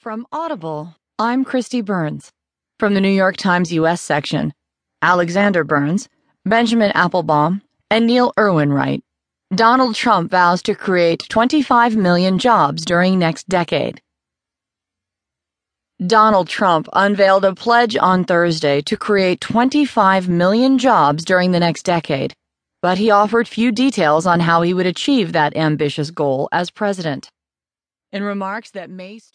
From Audible, I'm Kristi Burns. From the New York Times U.S. section, Alexander Burns, Binyamin Appelbaum, and Neil Irwin write Donald Trump vows to create 25 million jobs during next decade. Donald Trump unveiled a pledge on Thursday to create 25 million jobs during the next decade, but he offered few details on how he would achieve that ambitious goal as president. In remarks that may